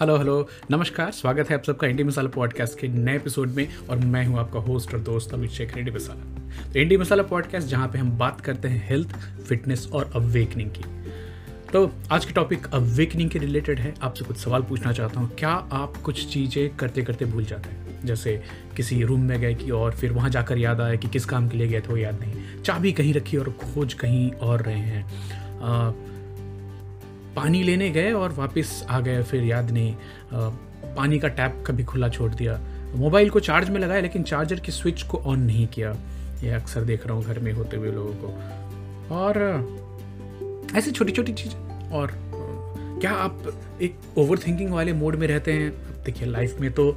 Hello hello नमस्कार, स्वागत है आप सबका इंडी मसाला पॉडकास्ट के नए एपिसोड में और मैं हूँ आपका होस्ट और दोस्त अमित शेख इंडी मसाला तो इंडी मसाला पॉडकास्ट जहाँ पे हम बात करते हैं हेल्थ फिटनेस और अवेकनिंग की। तो आज की टॉपिक अवेकनिंग के रिलेटेड है। आपसे कुछ सवाल पूछना चाहता हूँ, क्या आप कुछ चीज़ें करते करते भूल जाते हैं? जैसे किसी रूम में गए कि और फिर वहाँ जाकर याद आया कि किस काम के लिए गए थे, वो याद नहीं। चाबी कहीं रखी और खोज कहीं और रहे हैं। पानी लेने गए और वापस आ गए। फिर याद नहीं पानी का टैप कभी खुला छोड़ दिया। मोबाइल को चार्ज में लगाया, लेकिन चार्जर की स्विच को ऑन नहीं किया। ये अक्सर देख रहा हूँ घर में होते हुए लोगों को। और, ऐसी छोटी छोटी चीज़ें। और, क्या आप एक ओवर थिंकिंग वाले मोड में रहते हैं? देखिए, लाइफ में तो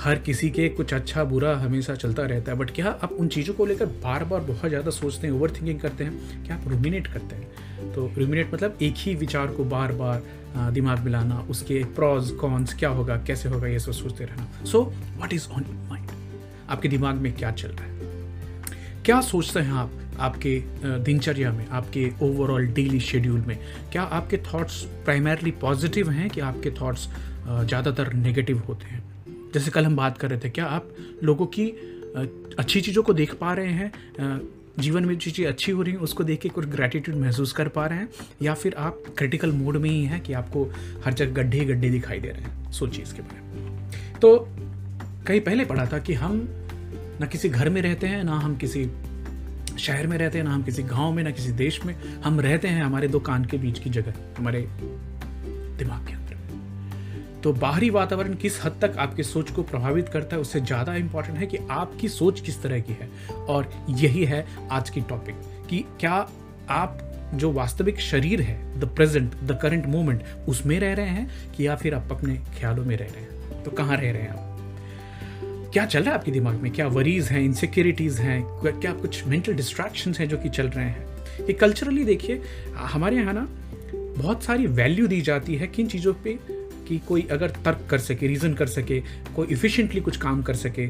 हर किसी के कुछ अच्छा बुरा हमेशा चलता रहता है, बट क्या आप उन चीज़ों को लेकर बार बार बहुत ज़्यादा सोचते हैं ओवर थिंकिंग करते हैं? क्या आप रूमिनेट करते हैं? तो रूमिनेट मतलब एक ही विचार को बार बार दिमाग में लाना, उसके प्रॉज कॉन्स क्या होगा, कैसे होगा, ये सब सोचते रहना। So what is on mind आपके दिमाग में क्या चल रहा है? क्या सोचते हैं आप, आपके दिनचर्या में, आपके ओवरऑल डेली शेड्यूल में? क्या आपके थॉट्स प्राइमरली पॉजिटिव हैं कि आपके थॉट्स ज़्यादातर नेगेटिव होते हैं? जैसे कल हम बात कर रहे थे, क्या आप लोगों की अच्छी चीज़ों को देख पा रहे हैं? जीवन में जो चीज़ें अच्छी हो रही हैं, उसको देख के कुछ ग्रेटिट्यूड महसूस कर पा रहे हैं, या फिर आप क्रिटिकल मोड में ही हैं कि आपको हर जगह गड्ढे गड्ढे दिखाई दे रहे हैं, सोचिए इसके बारे में। तो कहीं पहले पढ़ा था कि हम ना किसी घर में रहते हैं, ना हम किसी शहर में रहते हैं, ना हम किसी गाँव में, ना किसी देश में, हम रहते हैं हमारे दो कान के बीच की जगह, हमारे दिमाग के तो बाहरी वातावरण किस हद तक आपकी सोच को प्रभावित करता है, उससे ज़्यादा इंपॉर्टेंट है कि आपकी सोच किस तरह की है। और यही है आज की टॉपिक कि क्या आप जो वास्तविक शरीर है the present the current moment उसमें रह रहे हैं कि या फिर आप अपने ख्यालों में रह रहे हैं? तो कहाँ रह रहे हैं आप? क्या चल रहा है आपके दिमाग में? क्या वरीज हैं इनसिक्योरिटीज़ हैं? क्या कुछ मेंटल डिस्ट्रैक्शन हैं जो कि चल रहे हैं? ये कल्चरली देखिए, हमारे यहाँ ना बहुत सारी वैल्यू दी जाती है किन चीज़ों पे कि कोई अगर तर्क कर सके रीज़न कर सके, कोई इफ़िशियंटली कुछ काम कर सके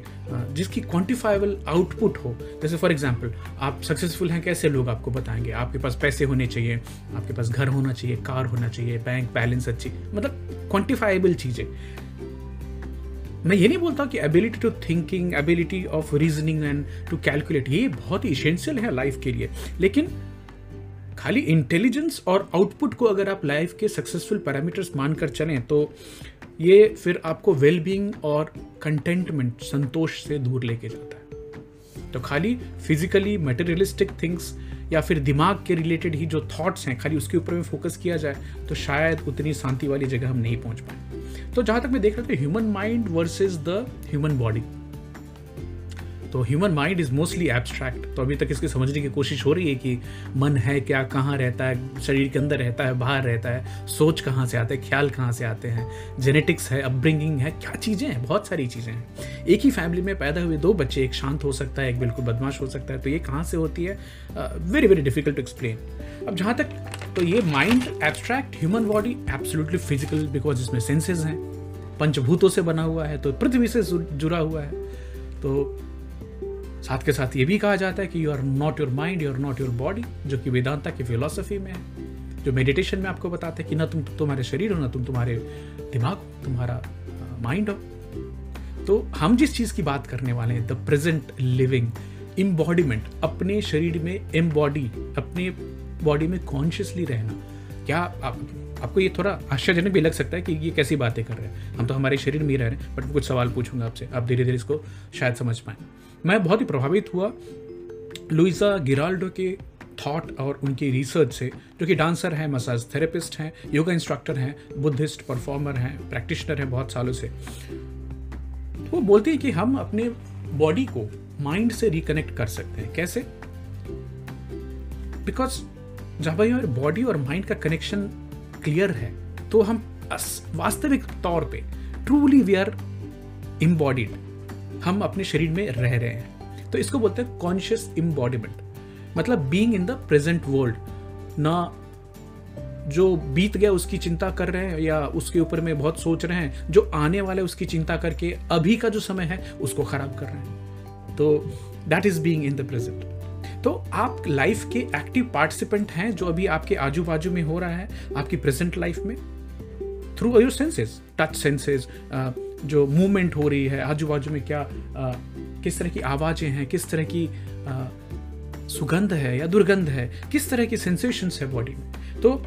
जिसकी क्वान्टिफाइबल आउटपुट हो। जैसे फॉर एग्जांपल आप सक्सेसफुल हैं, कैसे लोग आपको बताएँगे? आपके पास पैसे होने चाहिए, आपके पास घर होना चाहिए, कार होना चाहिए बैंक बैलेंस अच्छी मतलब क्वान्टिफाइबल चीज़ें। मैं ये नहीं बोलता कि ability to thinking ability of reasoning and to calculate ये बहुत ही इसेंशियल है लाइफ के लिए। लेकिन खाली इंटेलिजेंस और आउटपुट को अगर आप लाइफ के सक्सेसफुल पैरामीटर्स मानकर चलें तो ये फिर आपको वेलबींग और कंटेंटमेंट संतोष से दूर लेके जाता है। तो खाली फिजिकली मटेरियलिस्टिक थिंग्स या फिर दिमाग के रिलेटेड ही जो थॉट्स हैं, खाली उसके ऊपर में फोकस किया जाए तो शायद उतनी शांति वाली जगह हम नहीं पहुँच पाए। तो जहाँ तक मैं देख रहा था human mind versus the human body तो human mind is mostly abstract तो अभी तक इसकी समझने की कोशिश हो रही है कि मन है क्या, कहाँ रहता है, शरीर के अंदर रहता है, बाहर रहता है, सोच कहाँ से आते हैं, ख्याल कहाँ से आते हैं जेनेटिक्स है अपब्रिंगिंग है, क्या चीज़ें हैं? बहुत सारी चीज़ें हैं। एक ही फैमिली में पैदा हुए दो बच्चे एक शांत हो सकता है, एक बिल्कुल बदमाश हो सकता है। तो ये कहाँ से होती है? Very very difficult to explain अब जहाँ तक तो ये mind abstract human body absolutely physical because इसमें सेंसेस हैं। पंचभूतों से बना हुआ है तो पृथ्वी से जुड़ा हुआ है। तो साथ के साथ ये भी कहा जाता है कि you are not your mind you are not your body जो कि वेदांता की फिलोसफी में है, जो मेडिटेशन में आपको बताते हैं कि ना तुम तुम्हारे शरीर हो, ना तुम तुम्हारे दिमाग तुम्हारा माइंड हो। तो हम जिस चीज़ की बात करने वाले हैं द प्रेजेंट लिविंग एम्बॉडीमेंट अपने शरीर में एम्बॉडी अपने बॉडी में कॉन्शियसली रहना, क्या आप, आपको ये थोड़ा आश्चर्यजनक भी लग सकता है कि ये कैसी बातें कर रहे हैं। हम तो हमारे शरीर में ही रह रहे हैं, बट कुछ सवाल पूछूँगा आपसे, आप धीरे धीरे इसको शायद समझ पाएँ। मैं बहुत ही प्रभावित हुआ लुइसा गिराल्डो के थॉट और उनकी रिसर्च से, जो कि डांसर हैं मसाज थेरेपिस्ट हैं योगा इंस्ट्रक्टर हैं बुद्धिस्ट परफॉर्मर हैं प्रैक्टिशनर हैं बहुत सालों से। वो बोलते हैं कि हम अपने बॉडी को माइंड से रिकनेक्ट कर सकते हैं। कैसे? बिकॉज़ जब भाई हमारे बॉडी और माइंड का कनेक्शन क्लियर है तो हम वास्तविक तौर पे ट्रूली वी आर इम्बॉडीड हम अपने शरीर में रह रहे हैं। तो इसको बोलते हैं कॉन्शियस इम्बॉडीमेंट मतलब being in the present world ना जो बीत गया उसकी चिंता कर रहे हैं या उसके ऊपर में बहुत सोच रहे हैं, जो आने वाले उसकी चिंता करके अभी का जो समय है, उसको खराब कर रहे हैं। तो that is being in the present तो आप लाइफ के एक्टिव पार्टिसिपेंट हैं जो अभी आपके आजू बाजू में हो रहा है, आपकी प्रेजेंट लाइफ में। Through your senses touch senses जो मूवमेंट हो रही है आजू बाजू में क्या uh, किस तरह की आवाज़ें हैं किस तरह की uh, सुगंध है या दुर्गंध है किस तरह की सेंसेशंस है बॉडी में? तो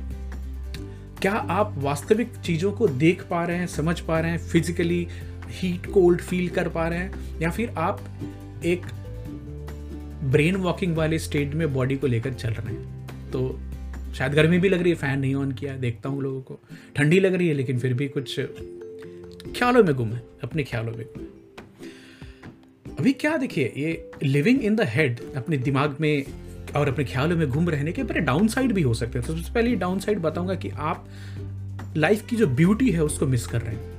क्या आप वास्तविक चीज़ों को देख पा रहे हैं समझ पा रहे हैं फिजिकली हीट कोल्ड फील कर पा रहे हैं या फिर आप एक ब्रेन वॉकिंग वाले स्टेट में बॉडी को लेकर चल रहे हैं? तो शायद गर्मी भी लग रही है फ़ैन नहीं ऑन किया देखता हूँ लोगों को। ठंडी लग रही है लेकिन फिर भी कुछ ख्यालों में गुम है, अपने ख्यालों में गुम है। अभी क्या देखिए, ये लिविंग इन द हेड अपने दिमाग में और अपने ख्यालों में घूम रहने के बड़े डाउन साइड भी हो सकते हैं। तो सबसे पहले डाउन साइड बताऊँगा कि आप लाइफ की जो ब्यूटी है, उसको मिस कर रहे हैं।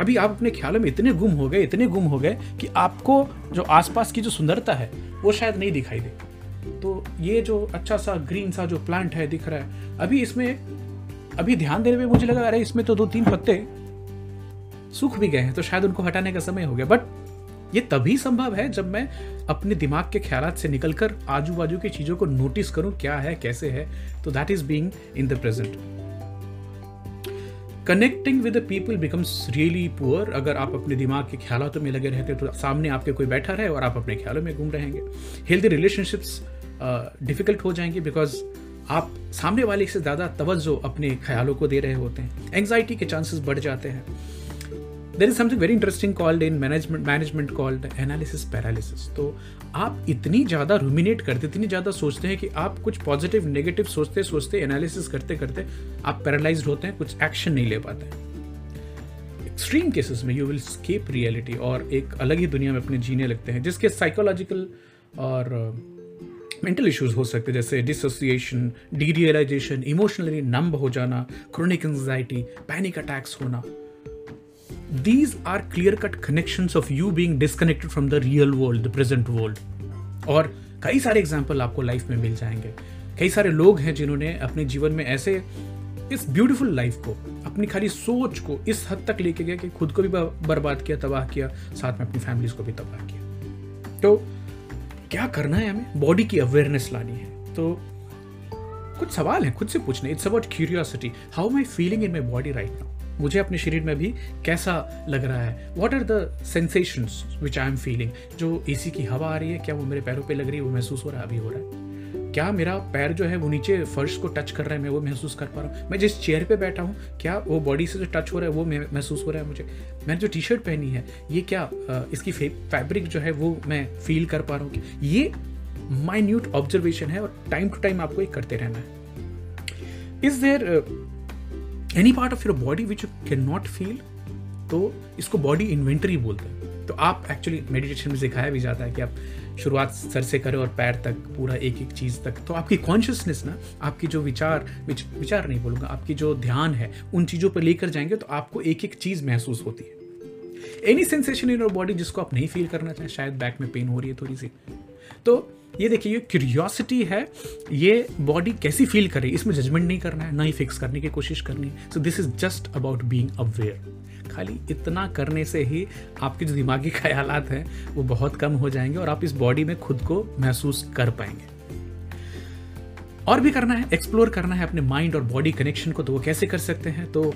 अभी आप अपने ख्यालों में इतने गुम हो गए, इतने गुम हो गए कि आपको जो आसपास की जो सुंदरता है, वो शायद नहीं दिखाई दे। तो ये जो अच्छा सा ग्रीन सा जो प्लांट है, दिख रहा है। अभी इसमें, अभी ध्यान देने में मुझे लगा, अरे इसमें तो दो तीन पत्ते सूख भी गए हैं तो शायद उनको हटाने का समय हो गया। बट ये तभी संभव है जब मैं अपने दिमाग के ख्याल से निकलकर आजू बाजू की चीज़ों को नोटिस करूँ, क्या है, कैसे है। तो that is being in the present connecting with people becomes really poor अगर आप अपने दिमाग के ख्यालों में लगे रहते तो सामने आपके कोई बैठा रहे और आप अपने ख्यालों में घूम रहेंगे। हेल्दी रिलेशनशिप्स डिफ़िकल्ट हो जाएँगे बिकॉज़ आप सामने वाले से ज़्यादा तवज्जो अपने ख्यालों को दे रहे होते हैं। एंग्जाइटी के चांसेस बढ़ जाते हैं। There is something very interesting called in management management called analysis paralysis तो आप इतनी ज़्यादा रूमिनेट करते इतनी ज़्यादा सोचते हैं कि आप कुछ पॉजिटिव नेगेटिव सोचते सोचते एनालिसिस करते करते आप पैरालाइज होते हैं कुछ एक्शन नहीं ले पाते एक्सट्रीम केसेस में यू विल स्केप रियलिटी और एक अलग ही दुनिया में अपने जीने लगते हैं जिसके साइकोलॉजिकल और मेंटल uh, इश्यूज़ हो सकते हैं जैसे डिसोसिएशन डीरियलाइजेशन इमोशनली नंब हो जाना क्रोनिक एंजाइटी पैनिक अटैक्स होना। These are clear cut connections of you being disconnected from the real world, the present world. और कई सारे एग्ज़ाम्पल आपको लाइफ में मिल जाएँगे। कई सारे लोग हैं जिन्होंने अपने जीवन में ऐसे इस ब्यूटीफुल लाइफ को, अपनी खाली सोच को इस हद तक लेके गया कि खुद को भी बर्बाद किया, तबाह किया, साथ में अपनी फैमिलीज़ को भी तबाह किया। तो क्या करना है हमें? बॉडी की अवेयरनेस लानी है। तो कुछ सवाल हैं, खुद से पूछने। It's about curiosity how my feeling in my body right now मुझे अपने शरीर में भी कैसा लग रहा है? What are the sensations which I am feeling जो एसी की हवा आ रही है, क्या वो मेरे पैरों पर लग रही है, वो महसूस हो रहा है, अभी हो रहा है। क्या मेरा पैर जो है, वो नीचे फर्श को टच कर रहा है, मैं वो महसूस कर पा रहा हूँ? मैं जिस चेयर पे बैठा हूँ, क्या वो बॉडी से जो टच हो रहा है, वो महसूस हो रहा है मुझे? मैंने जो टी शर्ट पहनी है, ये क्या इसकी फैब्रिक जो है, वो मैं फील कर पा रहा हूँ ये माइन्यूट ऑब्जर्वेशन है और टाइम टू टाइम आपको ये करते रहना है। Is there any part of your body which you can not feel तो इसको बॉडी इन्वेंटरी बोलते हैं। तो आप एक्चुअली मेडिटेशन में सिखाया भी जाता है कि आप शुरुआत सर से करें और पैर तक पूरा एक एक चीज़ तक। तो आपकी कॉन्शियसनेस ना आपकी जो विचार विच, विचार नहीं बोलूँगा आपकी जो ध्यान है उन चीज़ों पर लेकर जाएँगे तो आपको एक एक चीज़ महसूस होती है। Any sensation in your body जिसको आप नहीं फील करना चाहें शायद बैक में पेन हो रही है थोड़ी सी। तो ये देखिए, ये क्यूरियोसिटी है, ये बॉडी कैसी फील करे इसमें जजमेंट नहीं करना है, ना ही फिक्स करने की कोशिश करनी so this is just about being aware खाली इतना करने से ही आपके जो दिमागी ख्याल हैं, वो बहुत कम हो जाएँगे और आप इस बॉडी में खुद को महसूस कर पाएँगे। और भी करना है एक्सप्लोर करना है अपने माइंड और बॉडी कनेक्शन को तो वो कैसे कर सकते हैं? तो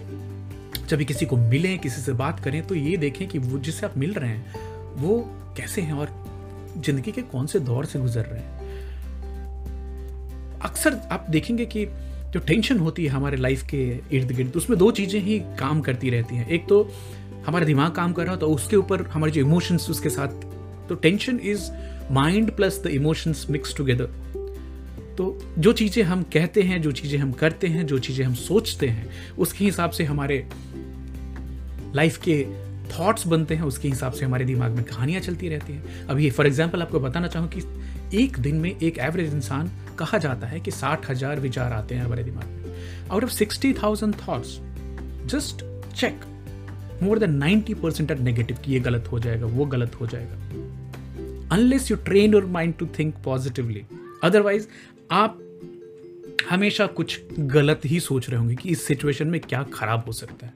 जब भी किसी को मिलें, किसी से बात करें तो ये देखें कि वो जिससे आप मिल रहे हैं, वो कैसे हैं और ज़िंदगी के कौन से दौर से गुजर रहे हैं? अक्सर आप देखेंगे कि जो टेंशन होती है हमारे लाइफ के इर्द गिर्द, उसमें दो चीज़ें ही काम करती रहती हैं। एक तो हमारा दिमाग काम कर रहा हो तो उसके ऊपर हमारे जो इमोशंस उसके साथ तो tension is mind plus the emotions mix together तो जो चीज़ें हम कहते हैं, जो चीज़ें हम करते हैं, जो चीज़ें हम सोचते हैं, उसके हिसाब से हमारे लाइफ के थॉट्स बनते हैं, उसके हिसाब से हमारे दिमाग में कहानियाँ चलती रहती हैं। ये फॉर एग्ज़ाम्पल आपको बताना चाहूँ कि एक दिन में एक एवरेज इंसान कहा जाता है कि साठ हज़ार विचार आते हैं हमारे दिमाग में। Out of sixty thousand thoughts just check more than ninety percent are negative कि ये गलत हो जाएगा, वो गलत हो जाएगा। Unless you train your mind to think positively otherwise आप हमेशा कुछ गलत ही सोच रहे होंगे कि इस सिचुएशन में क्या खराब हो सकता है।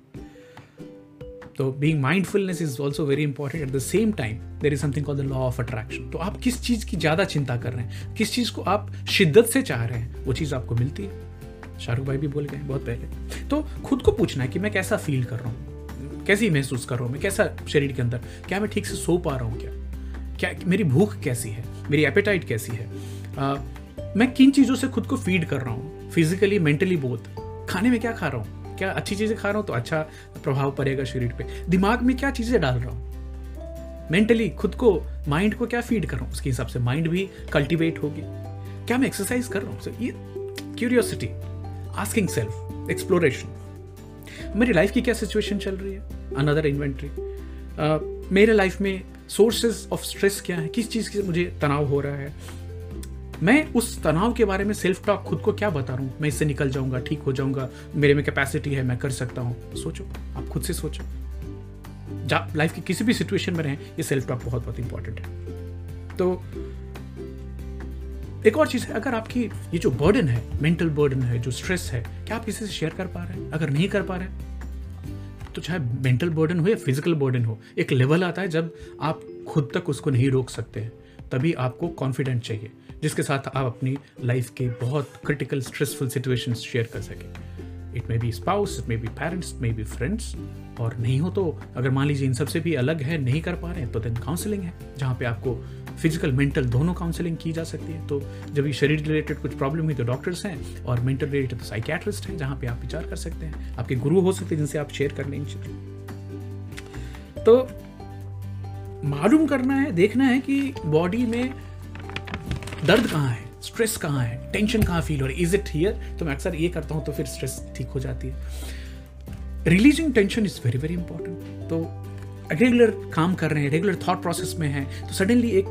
तो being mindfulness is also very important at the same time there is something call the law of attraction तो आप किस चीज़ की ज़्यादा चिंता कर रहे हैं? किस चीज़ को आप शिद्दत से चाह रहे हैं? वो चीज़ आपको मिलती है। शाहरुख भाई भी बोल गए बहुत पहले। तो खुद को पूछना है कि मैं कैसा फील कर रहा हूँ? कैसी महसूस कर रहा हूँ मैं? कैसा शरीर के अंदर? क्या मैं ठीक से सो पा रहा हूँ क्या? क्या मेरी भूख कैसी है? मेरी एपेटाइट कैसी है? आ, मैं किन चीज़ों से खुद को फ़ीड कर रहा हूँ? फिजिकली मेंटली बोथ खाने में क्या खा रहा हूँ? क्या अच्छी चीज़ें खा रहा हूँ तो अच्छा प्रभाव पड़ेगा शरीर पे। दिमाग में क्या चीज़ें डाल रहा हूँ? मेंटली खुद को माइंड को क्या फ़ीड कर रहा हूँ? उसके हिसाब से माइंड भी कल्टिवेट होगी। क्या मैं एक्सरसाइज कर रहा हूँ? ये क्यूरियोसिटी आस्किंग सेल्फ एक्सप्लोरेशन मेरी लाइफ की क्या सिचुएशन चल रही है? अनदर इन्वेंट्री मेरे लाइफ में सोर्सेज ऑफ़ स्ट्रेस क्या है? किस चीज़ की मुझे तनाव हो रहा है? मैं उस तनाव के बारे में सेल्फ टॉक खुद को क्या बता रहा हूँ? मैं इससे निकल जाऊँगा, ठीक हो जाऊँगा, मेरे में कैपेसिटी है, मैं कर सकता हूँ। सोचो, आप खुद से सोचो। लाइफ की किसी भी सिचुएशन में रहें, ये सेल्फ टॉक बहुत बहुत इंपॉर्टेंट है। तो एक और चीज़ है, अगर आपकी ये जो बर्डन है मेंटल बर्डन है, जो स्ट्रेस है, क्या आप किसी से शेयर कर पा रहे हैं? अगर नहीं कर पा रहे तो चाहे मेंटल बर्डन हो या फ़िज़िकल बर्डन हो, एक लेवल आता है जब आप खुद तक उसको नहीं रोक सकते हैं। तभी आपको कॉन्फिडेंट चाहिए, जिसके साथ आप अपनी लाइफ के बहुत क्रिटिकल स्ट्रेसफुल सिचुएशंस शेयर कर सकें। It may be spouse it may be parents may be friends और नहीं हो तो अगर मान लीजिए इन सबसे भी अलग है, नहीं कर पा रहे हैं तो देन काउंसलिंग है, जहाँ पे आपको फ़िज़िकल मेंटल दोनों काउंसलिंग की जा सकती है। तो जब ये शरीर रिलेटेड कुछ प्रॉब्लम हुई तो डॉक्टर्स हैं, और मेंटल रिलेटेड तो साइकेट्रिस्ट हैं, जहाँ पे आप विचार कर सकते हैं, आपके गुरु हो सकते हैं, जिनसे आप शेयर कर लेंगे तो मालूम करना है, देखना है कि बॉडी में दर्द कहाँ है स्ट्रेस कहाँ है टेंशन कहाँ फील हो रही है। इज़ इट हियर तो मैं अक्सर ये करता हूँ तो फिर स्ट्रेस ठीक हो जाती है। Releasing tension is very very important तो रेगुलर काम कर रहे हैं रेगुलर थॉट प्रोसेस में हैं तो सडनली एक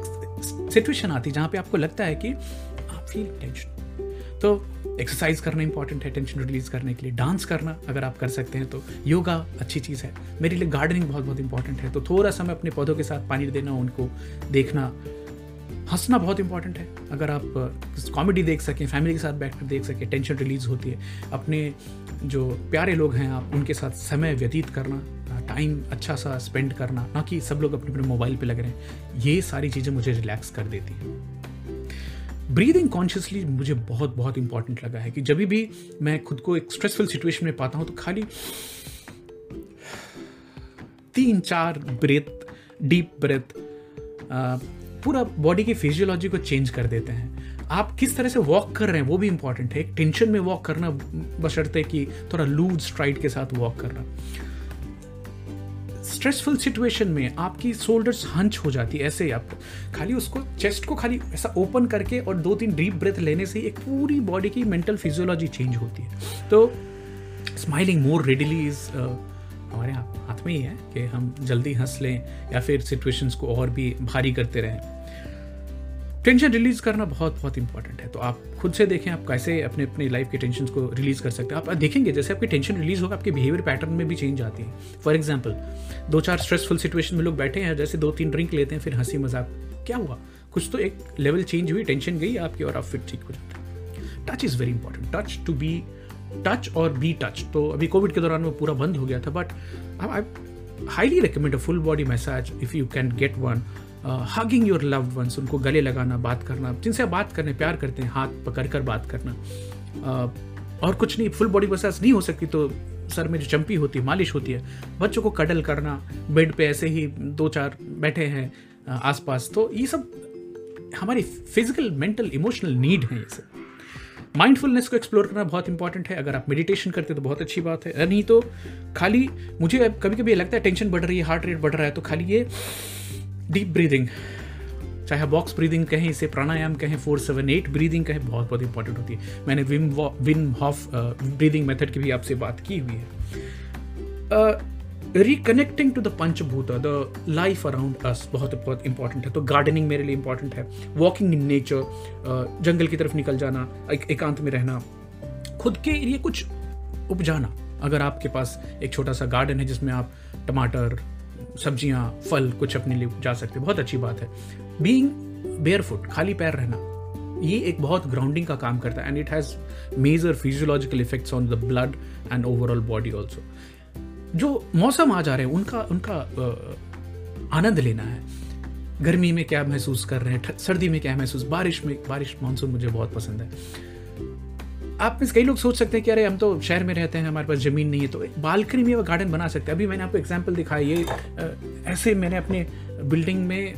सिचुएशन आती है जहाँ पे आपको लगता है कि आप फील टेंशन तो एक्सरसाइज करना इंपॉर्टेंट है टेंशन रिलीज़ करने के लिए। डांस करना, अगर आप कर सकते हैं तो योगा अच्छी चीज़ है। मेरे लिए गार्डनिंग बहुत बहुत इंपॉर्टेंट है। तो थोड़ा सा मैं अपने पौधों के साथ पानी देना, उनको देखना, हंसना बहुत इंपॉर्टेंट है। अगर आप कॉमेडी देख सकें फैमिली के साथ बैठ कर देख सकें टेंशन रिलीज़ होती है। अपने जो प्यारे लोग हैं आप, उनके साथ समय व्यतीत करना टाइम अच्छा सा स्पेंड करना, ना कि सब लोग अपने अपने मोबाइल पे लग रहे हैं। ये सारी चीज़ें मुझे रिलैक्स कर देती हैं। ब्रीदिंग कॉन्शियसली मुझे बहुत बहुत इंपॉर्टेंट लगा है कि जब भी मैं खुद को एक स्ट्रेसफुल सिचुएशन में पाता हूँ तो खाली तीन, चार ब्रेथ डीप ब्रेथ पूरा बॉडी की फिजियोलॉजी को चेंज कर देते हैं। आप किस तरह से वॉक कर रहे हैं, वो भी इंपॉर्टेंट है। एक टेंशन में वॉक करना बशर्ते कि थोड़ा लूज स्ट्राइड के साथ वॉक करना। स्ट्रेसफुल सिचुएशन में आपकी शोल्डर्स हंच हो जाती है, ऐसे ही आप खाली उसको चेस्ट को खाली ऐसा ओपन करके और दो तीन डीप ब्रेथ लेने से एक पूरी बॉडी की मेंटल फिजियोलॉजी चेंज होती है। तो स्माइलिंग मोर रेडिली इज़ हमारे हाथ में ही है कि हम जल्दी हंस लें या फिर सिचुएशंस को और भी भारी करते रहें। टेंशन रिलीज़ करना बहुत बहुत इंपॉर्टेंट है। तो आप खुद से देखें, आप कैसे अपने, अपनी लाइफ के टेंशन को रिलीज़ कर सकते हैं। आप देखेंगे, जैसे आपकी टेंशन रिलीज़ होगा, आपके बिहेवियर पैटर्न में भी चेंज आती है। फॉर एग्ज़ाम्पल दो चार स्ट्रेसफुल सिचुएशन में लोग बैठे हैं, जैसे दो तीन ड्रिंक लेते हैं, फिर हँसी मज़ाक। क्या हुआ? कुछ तो एक लेवल चेंज हुई टेंशन गई आपकी और आप फिर ठीक हो जाते। हैं touch is very important touch to be touch और बी टच तो अभी कोविड के दौरान वो पूरा बंद हो गया था but I highly recommend a full body massage if you can get one hugging your love ones उनको गले लगाना बात करना। जिनसे आप बात करने प्यार करते हैं हाथ पकड़ कर बात करना। uh, और कुछ नहीं फुल बॉडी मसाज नहीं हो सकती तो सर में जो चंपी होती है मालिश होती है बच्चों को कडल करना बेड पे ऐसे ही दो चार बैठे हैं आसपास तो ये सब हमारी फ़िज़िकल मेंटल इमोशनल नीड है ये सब माइंडफुलनेस को एक्सप्लोर करना बहुत इंपॉर्टेंट है। अगर आप मेडिटेशन करते तो बहुत अच्छी बात है। नहीं तो खाली मुझे कभी कभी लगता है टेंशन बढ़ रही है हार्ट रेट बढ़ रहा है तो खाली ये डीप ब्रीदिंग चाहे बॉक्स ब्रीदिंग कहें, इसे प्राणायाम कहें फोर सेवन एट ब्रीदिंग कहें, बहुत बहुत इंपॉर्टेंट होती है। मैंने Wim win Hof breathing method की भी आपसे बात की हुई है। रिकनेक्टिंग टू द पंचभूत द लाइफ अराउंड अस बहुत बहुत इंपॉर्टेंट है। तो गार्डनिंग मेरे लिए इंपॉर्टेंट है। वॉकिंग इन नेचर जंगल की तरफ़ निकल जाना, एक, एकांत में रहना, खुद के लिए कुछ उपजाना। अगर आपके पास एक छोटा सा गार्डन है जिसमें आप टमाटर सब्ज़ियाँ, फल कुछ अपने लिए जा सकते बहुत अच्छी बात है। बींग बेयर फुट खाली पैर रहना, ये एक बहुत ग्राउंडिंग का काम करता है। And it has major physiological effects on the blood and overall body also जो मौसम आ जा रहे हैं, उनका उनका आनंद लेना है। गर्मी में क्या महसूस कर रहे हैं? सर्दी में क्या महसूस? बारिश में, बारिश मानसून मुझे बहुत पसंद है। आप में कई लोग सोच सकते हैं कि अरे हम तो शहर में रहते हैं, हमारे पास ज़मीन नहीं है तो बालकनी में गार्डन बना सकते हैं। अभी मैंने आपको एग्ज़ाम्पल दिखाया ये ऐसे मैंने अपने बिल्डिंग में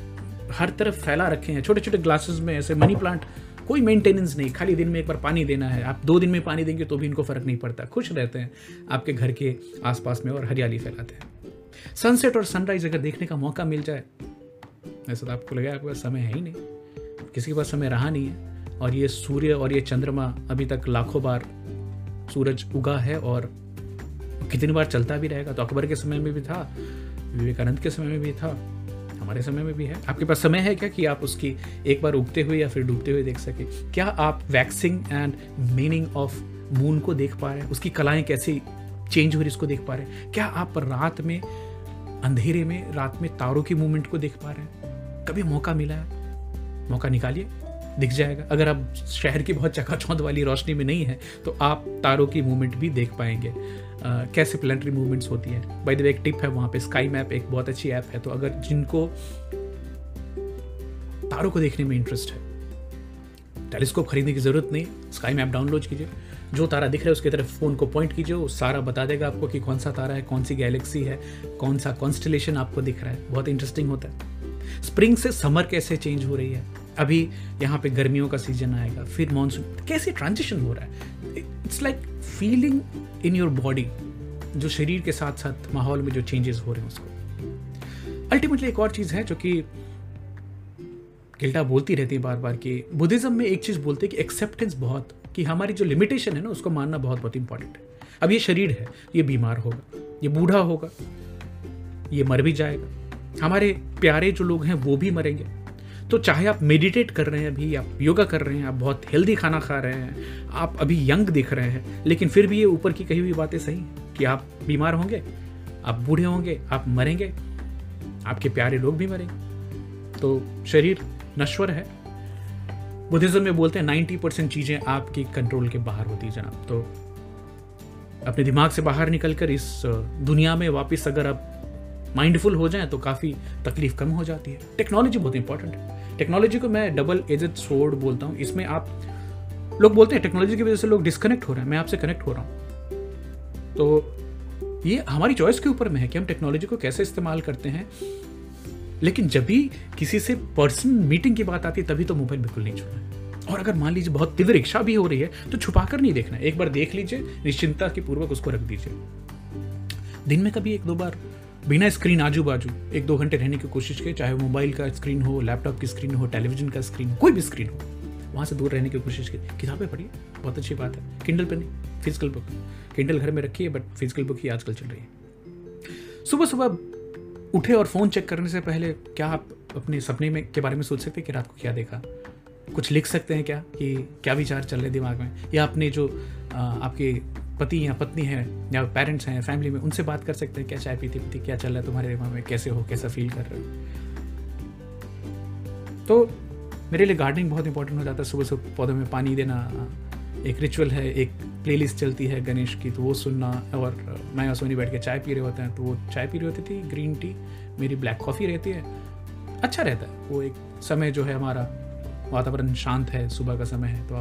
हर तरफ़ फैला रखे हैं छोटे छोटे ग्लासेस में, ऐसे मनी प्लांट कोई मेंटेनेंस नहीं, खाली दिन में एक बार पानी देना है। आप दो दिन में पानी देंगे तो भी इनको फ़र्क नहीं पड़ता, खुश रहते हैं, आपके घर के आसपास में और हरियाली फैलाते हैं। सनसेट और सनराइज अगर देखने का मौका मिल जाए, ऐसा तो आपको लगा आपके पास समय है ही नहीं, किसी के पास समय रहा नहीं है। और ये सूर्य और ये चंद्रमा अभी तक लाखों बार सूरज उगा है और कितनी बार चलता भी रहेगा? तो अकबर के समय में भी था, विवेकानंद के समय में भी था, हमारे समय में भी है। आपके पास समय है क्या कि आप उसकी एक बार उगते हुए या फिर डूबते हुए देख सके? क्या आप waxing and meaning of moon को देख पा रहे हैं? उसकी कलाएँ कैसे चेंज हो रही इसको देख पा रहे हैं? क्या आप रात में, अंधेरे में, रात में तारों की मूवमेंट को देख पा रहे हैं? कभी मौका मिला है? मौका निकालिए। दिख जाएगा। अगर आप शहर की बहुत चकाचौंध वाली रोशनी में नहीं है तो आप तारों की मूवमेंट भी देख पाएँगे। Uh, कैसे प्लानटरी मूवमेंट्स होती है। बाई द वे एक टिप है वहाँ पे स्काई मैप एक बहुत अच्छी ऐप है तो अगर जिनको तारों को देखने में इंटरेस्ट है टेलीस्कोप खरीदने की ज़रूरत नहीं स्काई मैप डाउनलोड कीजिए। जो तारा दिख रहा है उसकी तरफ़ फ़ोन को पॉइंट कीजिए वो सारा बता देगा आपको कि कौन सा तारा है कौन सी गैलेक्सी है कौन सा कॉन्स्टलेशन आपको दिख रहा है। बहुत इंटरेस्टिंग होता है। स्प्रिंग से समर कैसे चेंज हो रही है? अभी यहाँ पे गर्मियों का सीज़न आएगा, फिर मानसून कैसे ट्रांजिशन हो रहा है? It's like feeling in your body जो शरीर के साथ साथ माहौल में जो चेंजेस हो रहे हैं उसको। अल्टीमेटली एक और चीज़ है जो कि गिल्टा बोलती रहती है बार बार कि बुद्धिज्म में एक चीज़ बोलते हैं कि एक्सेप्टेंस बहुत, कि हमारी जो लिमिटेशन है ना, उसको मानना बहुत बहुत इंपॉर्टेंट है। अब ये शरीर है, ये बीमार होगा, ये बूढ़ा होगा, ये मर भी जाएगा। हमारे प्यारे जो लोग हैं, वो भी मरेंगे। तो चाहे आप मेडिटेट कर रहे हैं अभी, आप योगा कर रहे हैं, आप बहुत हेल्दी खाना खा रहे हैं, आप अभी यंग दिख रहे हैं, लेकिन फिर भी ये ऊपर की कही हुई बातें सही कि आप बीमार होंगे, आप बूढ़े होंगे, आप मरेंगे, आपके प्यारे लोग भी मरेंगे। तो शरीर नश्वर है। बुद्धिज्म में बोलते हैं नाइन्टी परसेंट चीज़ें आपके कंट्रोल के बाहर होती है जनाब। तो अपने दिमाग से बाहर निकलकर इस दुनिया में वापस अगर आप माइंडफुल हो जाए तो काफ़ी तकलीफ़ कम हो जाती है। टेक्नोलॉजी बहुत इंपॉर्टेंट है। टेक्नोलॉजी को मैं डबल एजेड सोड बोलता हूँ। इसमें आप, लोग बोलते हैं टेक्नोलॉजी की वजह से लोग डिस्कनेक्ट हो रहे हैं। मैं आपसे कनेक्ट हो रहा हूँ। तो ये हमारी चॉइस के ऊपर में है कि हम टेक्नोलॉजी को कैसे इस्तेमाल करते हैं। लेकिन जब भी किसी से पर्सनल मीटिंग की बात आती है, तभी तो मोबाइल बिल्कुल नहीं छूना और अगर मान लीजिए बहुत तीव्र इच्छा भी हो रही है तो छुपा कर नहीं देखना। एक बार देख लीजिए निश्चिंता की पूर्वक उसको रख दीजिए। दिन में कभी एक दो बार बिना स्क्रीन आजू बाजू एक दो घंटे रहने की कोशिश करें चाहे मोबाइल का स्क्रीन हो, लैपटॉप की स्क्रीन हो, टेलीविज़न का स्क्रीन हो, कोई भी स्क्रीन हो, वहाँ से दूर रहने की कोशिश की। किताबें पढ़िए, बहुत अच्छी बात है। किंडल पर नहीं फ़िज़िकल बुक किंडल घर में रखिए बट फ़िज़िकल बुक ही आजकल चल रही है। सुबह सुबह उठे और फ़ोन चेक करने से पहले क्या आप अपने सपने में, के बारे में सोच सकते हैं कि रात को क्या देखा? कुछ लिख सकते हैं क्या कि क्या विचार चल रहे दिमाग में? या अपने जो आपके पति या पत्नी है, या पेरेंट्स हैं फैमिली में, उनसे बात कर सकते हैं, क्या चाय पीती पीती, क्या चल रहा है तुम्हारे दिमाग में, कैसे हो, कैसा फील कर रहे हो? तो मेरे लिए गार्डनिंग बहुत इंपॉर्टेंट हो जाता है। सुबह सुबह पौधों में पानी देना, एक रिचुअल है, एक प्लेलिस्ट चलती है गणेश की तो वो सुनना, और मैं और सोनी बैठ के चाय पी रहे होते हैं तो वो चाय पी रही होती थी ग्रीन टी मेरी ब्लैक कॉफ़ी रहती है। अच्छा रहता है, वो एक समय जो है हमारा वातावरण शांत है, सुबह का समय है तो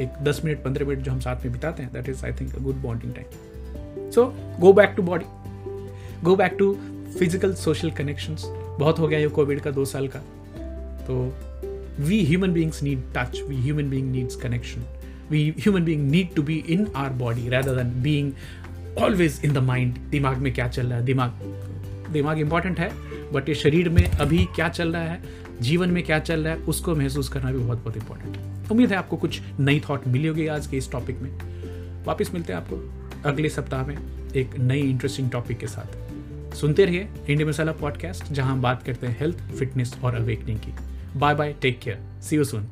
एक दस मिनट, पंद्रह मिनट जो हम साथ में बिताते हैं that is I think a good bonding time so go back to body go back to physical social connections बहुत हो गया ये कोविड का दो साल का। तो we human beings need touch we human being needs connection we human being need to be in our body rather than being always in the mind दिमाग में क्या चल रहा है? दिमाग दिमाग इंपॉर्टेंट है बट ये शरीर में अभी क्या चल रहा है? जीवन में क्या चल रहा है? उसको महसूस करना भी बहुत बहुत इंपॉर्टेंट है। उम्मीद है आपको कुछ नई थॉट मिली होगी आज के इस टॉपिक में। वापस मिलते हैं आपको अगले सप्ताह में एक नई इंटरेस्टिंग टॉपिक के साथ। सुनते रहिए इंडिया मसाला पॉडकास्ट जहाँ हम बात करते हैं हेल्थ फिटनेस और अवेकनिंग की। Bye bye take care see you soon